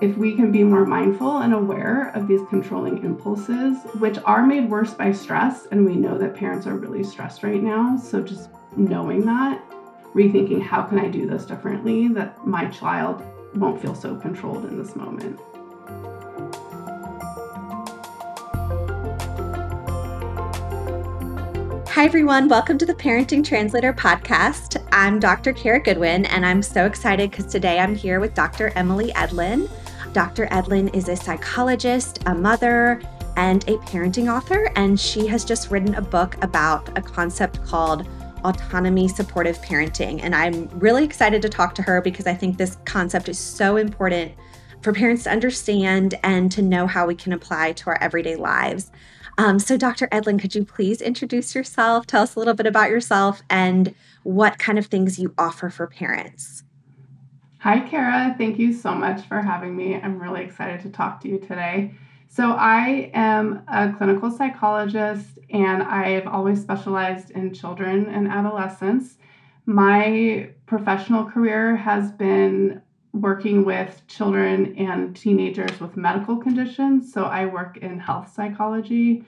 if we can be more mindful and aware of these controlling impulses, which are made worse by stress, and we know that parents are really stressed right now. So just knowing that, rethinking how can I do this differently that my child won't feel so controlled in this moment. Hi, everyone. Welcome to the Parenting Translator podcast. I'm Dr. Cara Goodwin, and I'm so excited because today I'm here with Dr. Emily Edlynn. Dr. Edlynn is a psychologist, a mother, and a parenting author, and she has just written a book about a concept called autonomy supportive parenting. And I'm really excited to talk to her because I think this concept is so important for parents to understand and to know how we can apply to our everyday lives. Um, so, Dr. Edlynn, could you please introduce yourself? Tell us a little bit about yourself and what kind of things you offer for parents. Hi, Cara. Thank you so much for having me. I'm really excited to talk to you today. So, I am a clinical psychologist and I've always specialized in children and adolescents. My professional career has been working with children and teenagers with medical conditions. So I work in health psychology.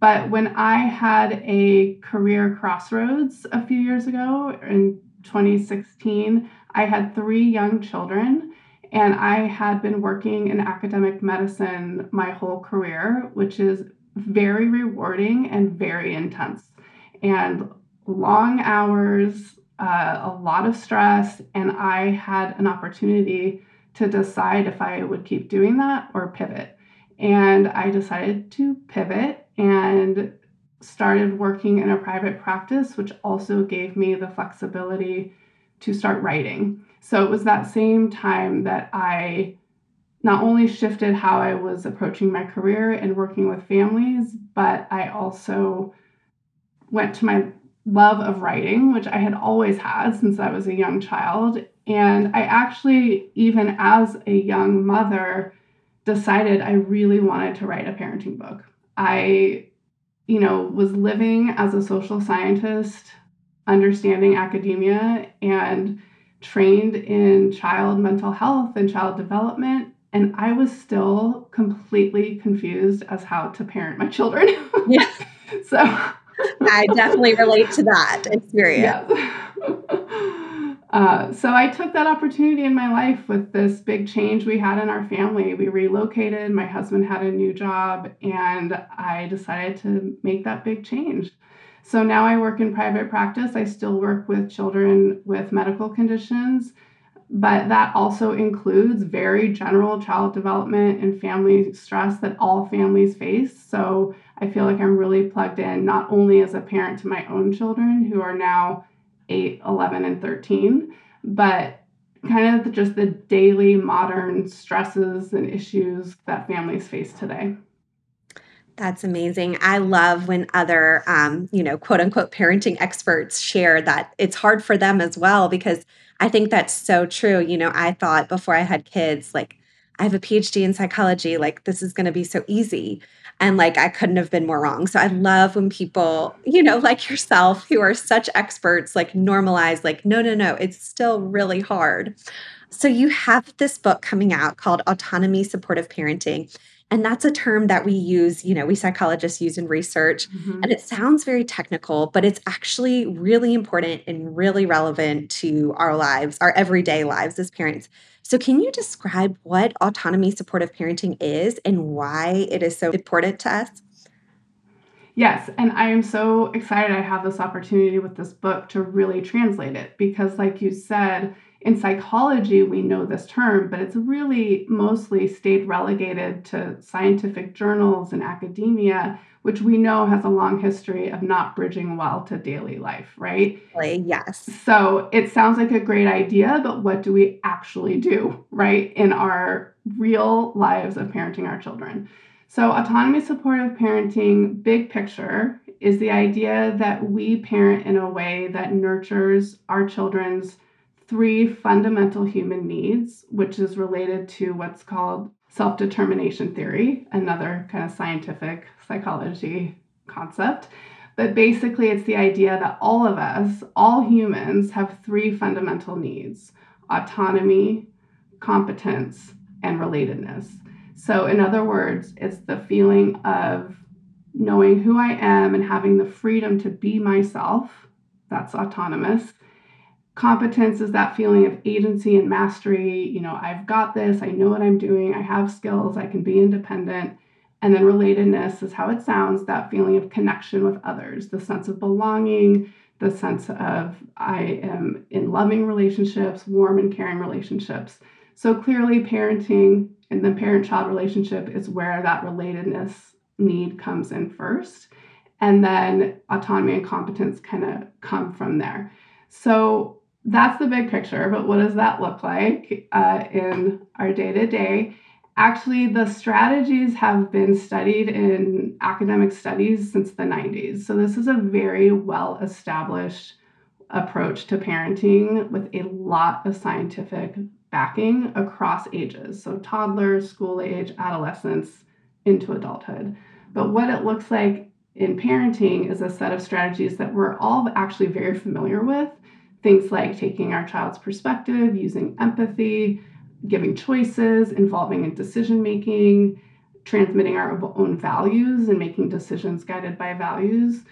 But when I had a career crossroads a few years ago in 2016, I had three young children. And I had been working in academic medicine my whole career, which is very rewarding and very intense. And long hours, uh, a lot of stress, and I had an opportunity to decide if I would keep doing that or pivot. And I decided to pivot and started working in a private practice, which also gave me the flexibility to start writing. So it was that same time that I not only shifted how I was approaching my career and working with families, but I also went to my love of writing, which I had always had since I was a young child. And I actually, even as a young mother, decided I really wanted to write a parenting book. I, you know, was living as a social scientist, understanding academia, and trained in child mental health and child development. And I was still completely confused as how to parent my children. Yeah. so I definitely relate to that experience. Uh, so I took that opportunity in my life with this big change we had in our family. We relocated, my husband had a new job, and I decided to make that big change. So now I work in private practice. I still work with children with medical conditions but that also includes very general child development and family stress that all families face. So I feel like I'm really plugged in, not only as a parent to my own children who are now 8, 11, and 13, but kind of just the daily modern stresses and issues that families face today. That's amazing. I love when other, um, you know, quote unquote parenting experts share that it's hard for them as well because I think that's so true. You know, I thought before I had kids, like, I have a PhD in psychology, like, this is going to be so easy. And like, I couldn't have been more wrong. So I love when people, you know, like yourself, who are such experts, like, normalize, like, no, no, no, it's still really hard. So you have this book coming out called Autonomy Supportive Parenting. And that's a term that we use, you know, we psychologists use in research. Mm-hmm. And it sounds very technical, but it's actually really important and really relevant to our lives, our everyday lives as parents. So, can you describe what autonomy supportive parenting is and why it is so important to us? Yes, and I am so excited I have this opportunity with this book to really translate it because, like you said, in psychology, we know this term, but it's really mostly stayed relegated to scientific journals and academia, which we know has a long history of not bridging well to daily life, right? Yes. So it sounds like a great idea, but what do we actually do, right, in our real lives of parenting our children? So, autonomy supportive parenting, big picture, is the idea that we parent in a way that nurtures our children's three fundamental human needs, which is related to what's called self determination theory, another kind of scientific psychology concept. But basically, it's the idea that all of us, all humans, have three fundamental needs autonomy, competence, and relatedness. So, in other words, it's the feeling of knowing who I am and having the freedom to be myself. That's autonomous. Competence is that feeling of agency and mastery. You know, I've got this, I know what I'm doing, I have skills, I can be independent. And then relatedness is how it sounds that feeling of connection with others, the sense of belonging, the sense of I am in loving relationships, warm and caring relationships. So clearly, parenting and the parent child relationship is where that relatedness need comes in first. And then autonomy and competence kind of come from there. So that's the big picture. But what does that look like uh, in our day to day? Actually, the strategies have been studied in academic studies since the 90s. So, this is a very well established approach to parenting with a lot of scientific backing across ages. So, toddlers, school age, adolescence, into adulthood. But what it looks like in parenting is a set of strategies that we're all actually very familiar with. Things like taking our child's perspective, using empathy, giving choices, involving in decision making, transmitting our own values and making decisions guided by values.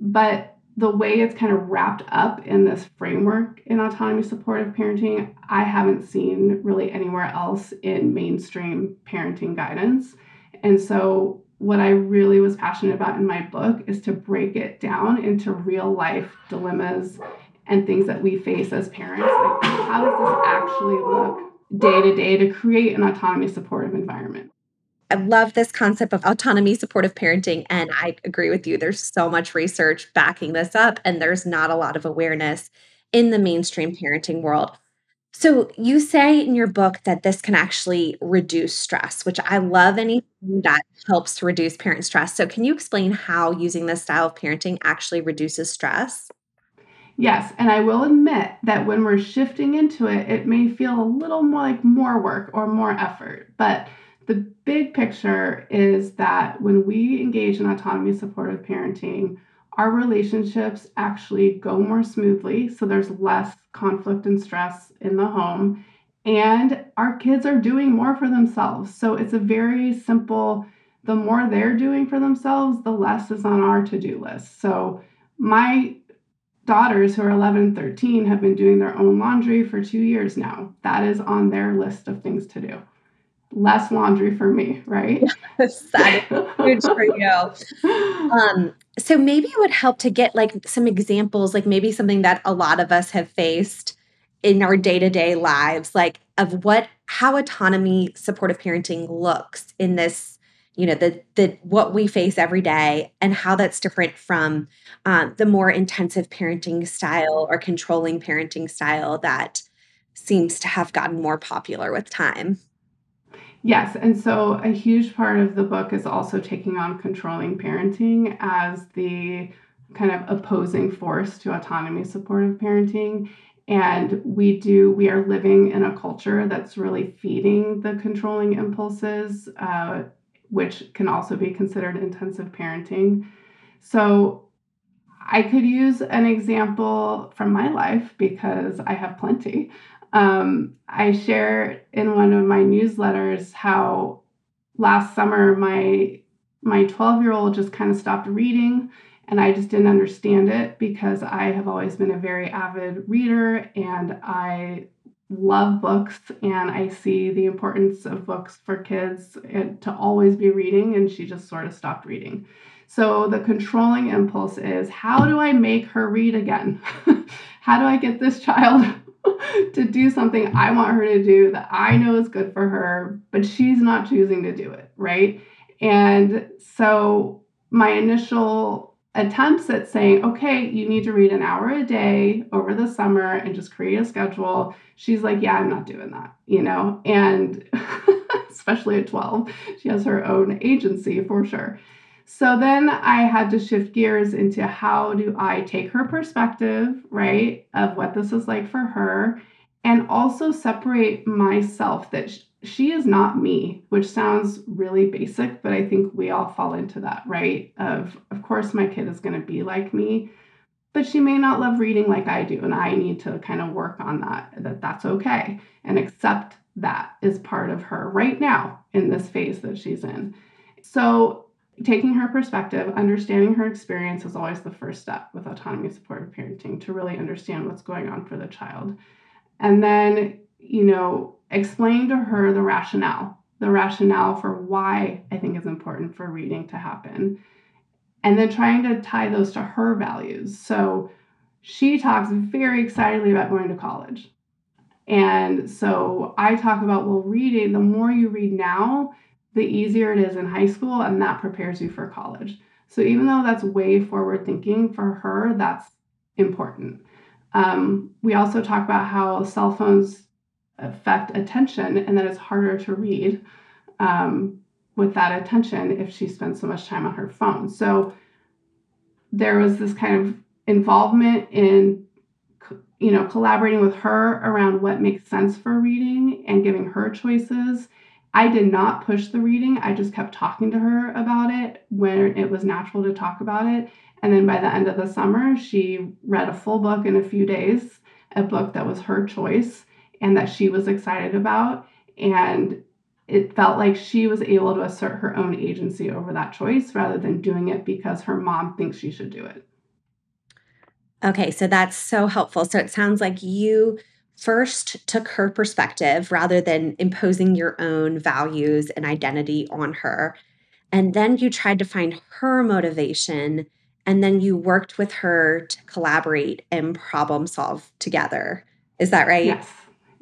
But the way it's kind of wrapped up in this framework in autonomy supportive parenting, I haven't seen really anywhere else in mainstream parenting guidance. And so, what I really was passionate about in my book is to break it down into real life dilemmas and things that we face as parents. Like, how does this actually look day to day to create an autonomy supportive environment. I love this concept of autonomy supportive parenting. And I agree with you. There's so much research backing this up, and there's not a lot of awareness in the mainstream parenting world. So, you say in your book that this can actually reduce stress, which I love anything that helps to reduce parent stress. So, can you explain how using this style of parenting actually reduces stress? Yes, and I will admit that when we're shifting into it, it may feel a little more like more work or more effort. But the big picture is that when we engage in autonomy supportive parenting, our relationships actually go more smoothly. So there's less conflict and stress in the home. And our kids are doing more for themselves. So it's a very simple the more they're doing for themselves, the less is on our to do list. So my daughters who are 11 and 13 have been doing their own laundry for two years now. That is on their list of things to do. Less laundry for me, right? Yes, that is huge for you. Um, so maybe it would help to get like some examples, like maybe something that a lot of us have faced in our day-to-day lives, like of what how autonomy supportive parenting looks in this you know the the what we face every day and how that's different from um, the more intensive parenting style or controlling parenting style that seems to have gotten more popular with time. Yes and so a huge part of the book is also taking on controlling parenting as the kind of opposing force to autonomy supportive parenting. And we do we are living in a culture that's really feeding the controlling impulses uh, which can also be considered intensive parenting. So I could use an example from my life because I have plenty. Um, I share in one of my newsletters how last summer my my 12 year old just kind of stopped reading and I just didn't understand it because I have always been a very avid reader and I love books and I see the importance of books for kids and to always be reading, and she just sort of stopped reading. So the controlling impulse is how do I make her read again? how do I get this child to do something I want her to do that I know is good for her, but she's not choosing to do it, right? And so my initial attempts at saying, okay, you need to read an hour a day over the summer and just create a schedule. She's like, yeah, I'm not doing that, you know? And especially at 12, she has her own agency for sure. So then I had to shift gears into how do I take her perspective, right, of what this is like for her, and also separate myself that she is not me, which sounds really basic, but I think we all fall into that, right? Of of course my kid is going to be like me, but she may not love reading like I do and I need to kind of work on that that that's okay and accept that is part of her right now in this phase that she's in. So, taking her perspective, understanding her experience is always the first step with autonomy supportive parenting to really understand what's going on for the child. And then, you know, explain to her the rationale, the rationale for why I think is important for reading to happen. And then trying to tie those to her values. So, she talks very excitedly about going to college and so I talk about, well, reading, the more you read now, the easier it is in high school, and that prepares you for college. So even though that's way forward thinking for her, that's important. Um, we also talk about how cell phones affect attention and that it's harder to read um, with that attention if she spends so much time on her phone. So there was this kind of involvement in you know, collaborating with her around what makes sense for reading and giving her choices. I did not push the reading. I just kept talking to her about it when it was natural to talk about it. And then by the end of the summer, she read a full book in a few days, a book that was her choice and that she was excited about. And it felt like she was able to assert her own agency over that choice rather than doing it because her mom thinks she should do it. Okay, so that's so helpful. So it sounds like you first took her perspective rather than imposing your own values and identity on her. And then you tried to find her motivation. And then you worked with her to collaborate and problem solve together. Is that right? Yes.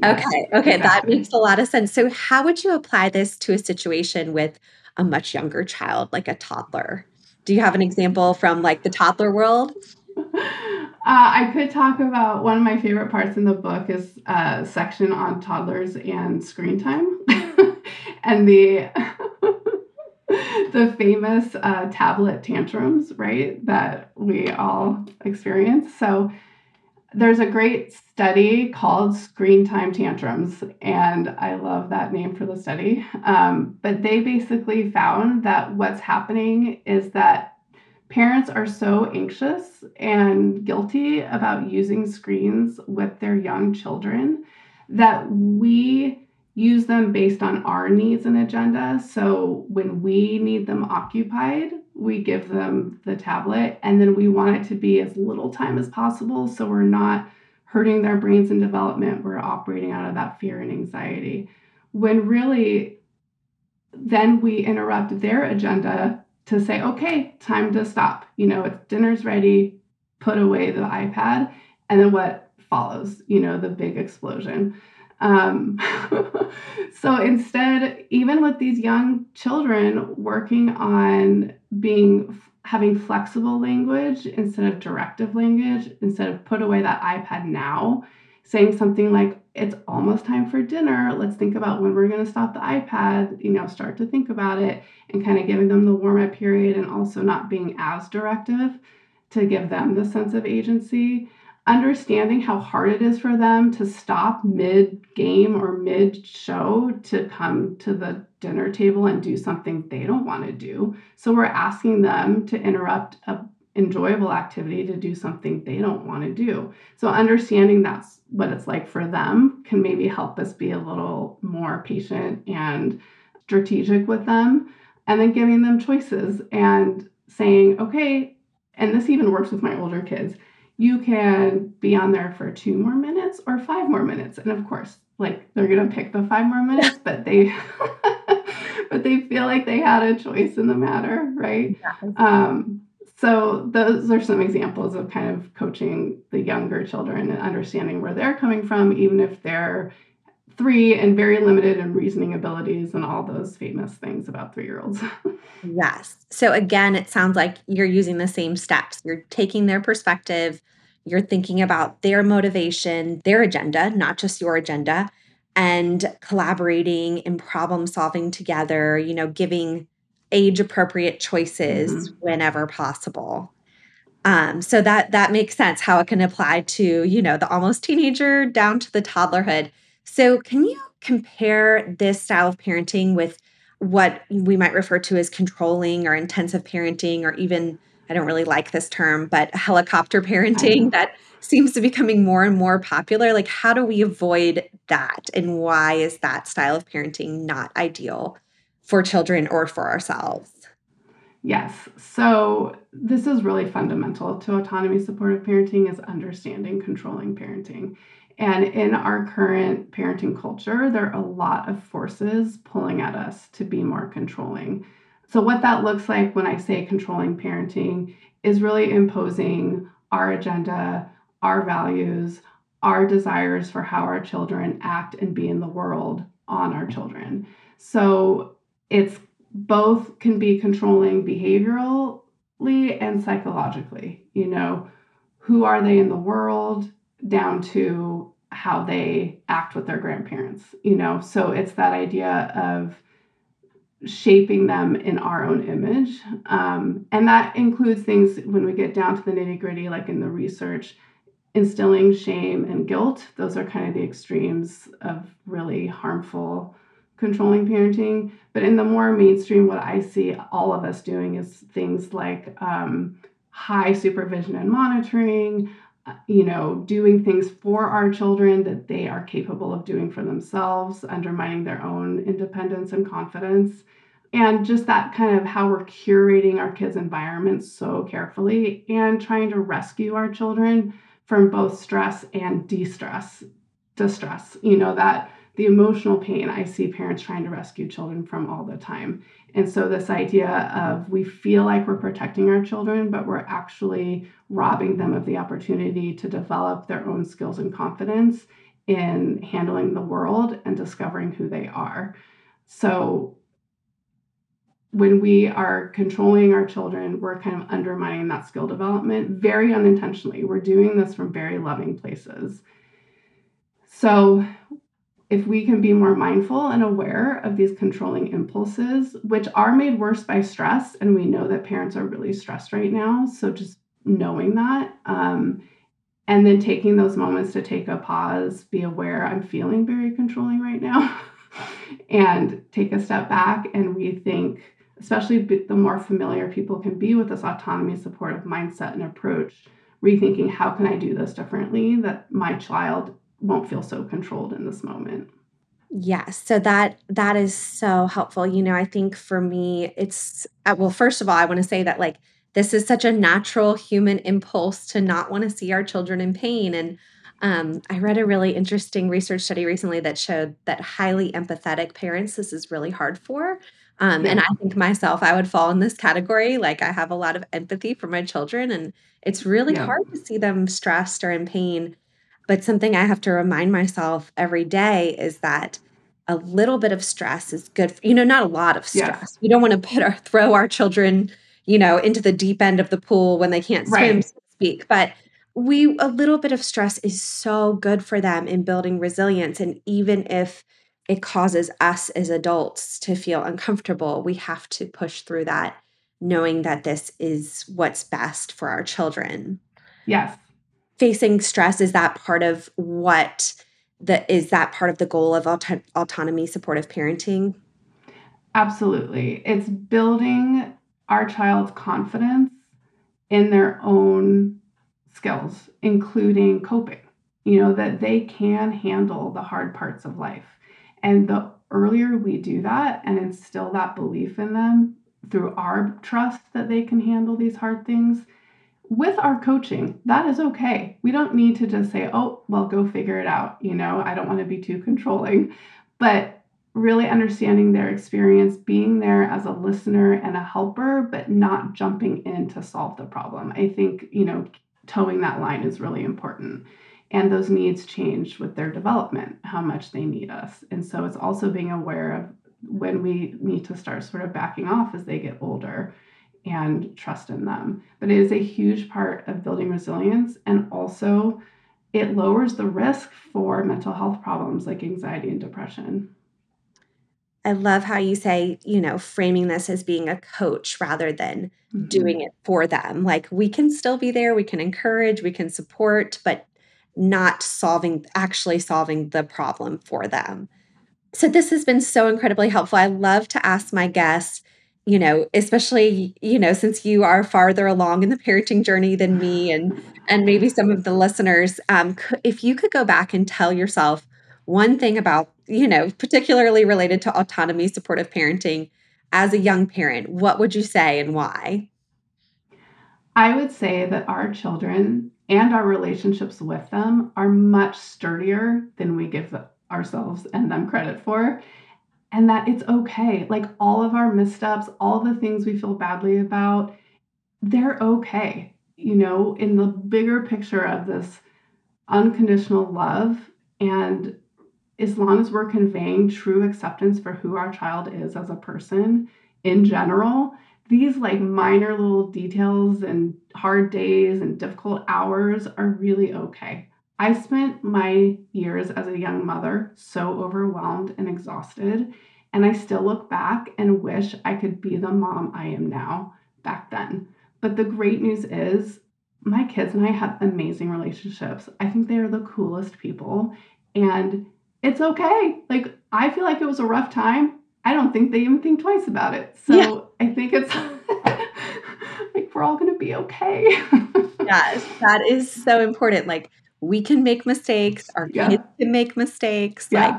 Okay. Okay. That makes a lot of sense. So, how would you apply this to a situation with a much younger child, like a toddler? Do you have an example from like the toddler world? Uh, I could talk about one of my favorite parts in the book is a uh, section on toddlers and screen time, and the the famous uh, tablet tantrums, right? That we all experience. So there's a great study called Screen Time Tantrums, and I love that name for the study. Um, but they basically found that what's happening is that parents are so anxious and guilty about using screens with their young children that we use them based on our needs and agenda. So when we need them occupied, we give them the tablet and then we want it to be as little time as possible so we're not hurting their brains and development. We're operating out of that fear and anxiety. When really then we interrupt their agenda to say, okay, time to stop. You know, it's dinner's ready, put away the iPad, and then what follows, you know, the big explosion. Um, so instead, even with these young children working on being having flexible language instead of directive language, instead of put away that iPad now, saying something like, it's almost time for dinner. Let's think about when we're going to stop the iPad, you know, start to think about it and kind of giving them the warm up period and also not being as directive to give them the sense of agency. Understanding how hard it is for them to stop mid game or mid show to come to the dinner table and do something they don't want to do. So we're asking them to interrupt a enjoyable activity to do something they don't want to do. So understanding that's what it's like for them can maybe help us be a little more patient and strategic with them and then giving them choices and saying, okay, and this even works with my older kids. You can be on there for two more minutes or five more minutes. And of course, like they're gonna pick the five more minutes, but they but they feel like they had a choice in the matter, right? Yeah. Um, so those are some examples of kind of coaching the younger children and understanding where they're coming from, even if they're three and very limited in reasoning abilities and all those famous things about three year olds. yes. So again, it sounds like you're using the same steps. You're taking their perspective, you're thinking about their motivation, their agenda, not just your agenda, and collaborating and problem solving together, you know, giving age appropriate choices mm-hmm. whenever possible. Um, so that that makes sense how it can apply to you know the almost teenager down to the toddlerhood. So can you compare this style of parenting with what we might refer to as controlling or intensive parenting or even I don't really like this term, but helicopter parenting that seems to be becoming more and more popular. Like, how do we avoid that? And why is that style of parenting not ideal for children or for ourselves? Yes. So this is really fundamental to autonomy supportive parenting is understanding controlling parenting. And in our current parenting culture, there are a lot of forces pulling at us to be more controlling. So, what that looks like when I say controlling parenting is really imposing our agenda, our values, our desires for how our children act and be in the world on our children. So, it's both can be controlling behaviorally and psychologically. You know, who are they in the world down to how they act with their grandparents, you know? So it's that idea of shaping them in our own image. Um, and that includes things when we get down to the nitty gritty, like in the research, instilling shame and guilt. Those are kind of the extremes of really harmful controlling parenting. But in the more mainstream, what I see all of us doing is things like um, high supervision and monitoring, you know, doing things for our children that they are capable of doing for themselves, undermining their own independence and confidence. And just that kind of how we're curating our kids' environments so carefully and trying to rescue our children from both stress and de stress, distress. You know, that the emotional pain I see parents trying to rescue children from all the time. And so, this idea of we feel like we're protecting our children, but we're actually robbing them of the opportunity to develop their own skills and confidence in handling the world and discovering who they are. So, when we are controlling our children, we're kind of undermining that skill development very unintentionally. We're doing this from very loving places. So, if we can be more mindful and aware of these controlling impulses, which are made worse by stress, and we know that parents are really stressed right now. So just knowing that, um, and then taking those moments to take a pause, be aware I'm feeling very controlling right now, and take a step back and rethink, especially the more familiar people can be with this autonomy supportive mindset and approach, rethinking how can I do this differently that my child won't feel so controlled in this moment. Yes, so that that is so helpful. You know, I think for me it's uh, well first of all I want to say that like this is such a natural human impulse to not want to see our children in pain and um, I read a really interesting research study recently that showed that highly empathetic parents, this is really hard for. Um, yeah. And I think myself, I would fall in this category. Like, I have a lot of empathy for my children, and it's really yeah. hard to see them stressed or in pain. But something I have to remind myself every day is that a little bit of stress is good. For, you know, not a lot of stress. We don't want to put our throw our children, you know, into the deep end of the pool when they can't swim, right. so to speak. But we a little bit of stress is so good for them in building resilience. And even if it causes us as adults to feel uncomfortable, we have to push through that, knowing that this is what's best for our children. Yes facing stress is that part of what the is that part of the goal of auto- autonomy supportive parenting? Absolutely. It's building our child's confidence in their own skills including coping you know that they can handle the hard parts of life. And the earlier we do that and instill that belief in them through our trust that they can handle these hard things with our coaching, that is okay. We don't need to just say, oh, well, go figure it out. You know, I don't want to be too controlling, but really understanding their experience, being there as a listener and a helper, but not jumping in to solve the problem. I think, you know, toeing that line is really important. And those needs change with their development, how much they need us. And so it's also being aware of when we need to start sort of backing off as they get older and trust in them. But it is a huge part of building resilience and also it lowers the risk for mental health problems like anxiety and depression. I love how you say, you know, framing this as being a coach rather than mm-hmm. doing it for them. Like we can still be there, we can encourage, we can support, but not solving, actually solving the problem for them. So this has been so incredibly helpful. I love to ask my guests you know, especially, you know, since you are farther along in the parenting journey than me and and maybe some of the listeners, um, if you could go back and tell yourself one thing about, you know, particularly related to autonomy supportive parenting as a young parent, what would you say and why? I would say that our children and our relationships with them are much sturdier than we give ourselves and them credit for and that it's okay. Like all of our missteps, all the things we feel badly about, they're okay. You know, in the bigger picture of this unconditional love, and as long as we're conveying true acceptance for who our child is as a person in general, these like minor little details and hard days and difficult hours are really okay. I spent my years as a young mother so overwhelmed and exhausted, and I still look back and wish I could be the mom I am now back then. But the great news is, my kids and I have amazing relationships. I think they are the coolest people, and it's okay. Like, I feel like it was a rough time. I don't think they even think twice about it. So yeah. I think it's like we're all going to be okay. yes, that is so important. Like, we can make mistakes our yeah. kids can make mistakes yeah. like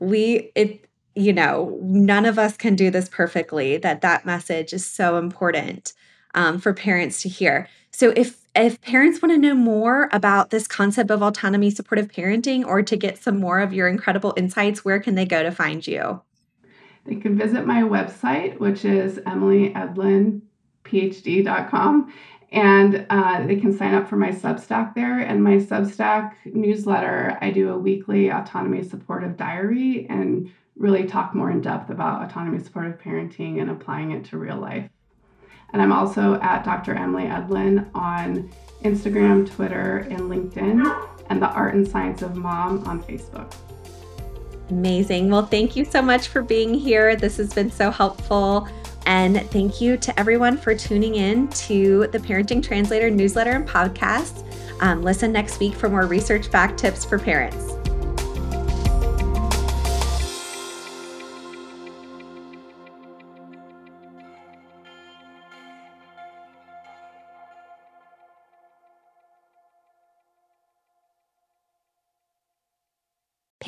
we it you know none of us can do this perfectly that that message is so important um, for parents to hear so if if parents want to know more about this concept of autonomy supportive parenting or to get some more of your incredible insights where can they go to find you they can visit my website which is emilyedlynnphd.com and uh, they can sign up for my Substack there. And my Substack newsletter, I do a weekly autonomy supportive diary and really talk more in depth about autonomy supportive parenting and applying it to real life. And I'm also at Dr. Emily Edlynn on Instagram, Twitter, and LinkedIn, and the Art and Science of Mom on Facebook. Amazing. Well, thank you so much for being here. This has been so helpful. And thank you to everyone for tuning in to the Parenting Translator newsletter and podcast. Um, listen next week for more research backed tips for parents.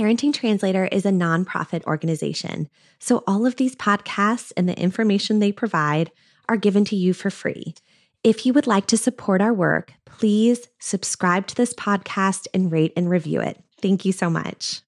Parenting Translator is a nonprofit organization, so all of these podcasts and the information they provide are given to you for free. If you would like to support our work, please subscribe to this podcast and rate and review it. Thank you so much.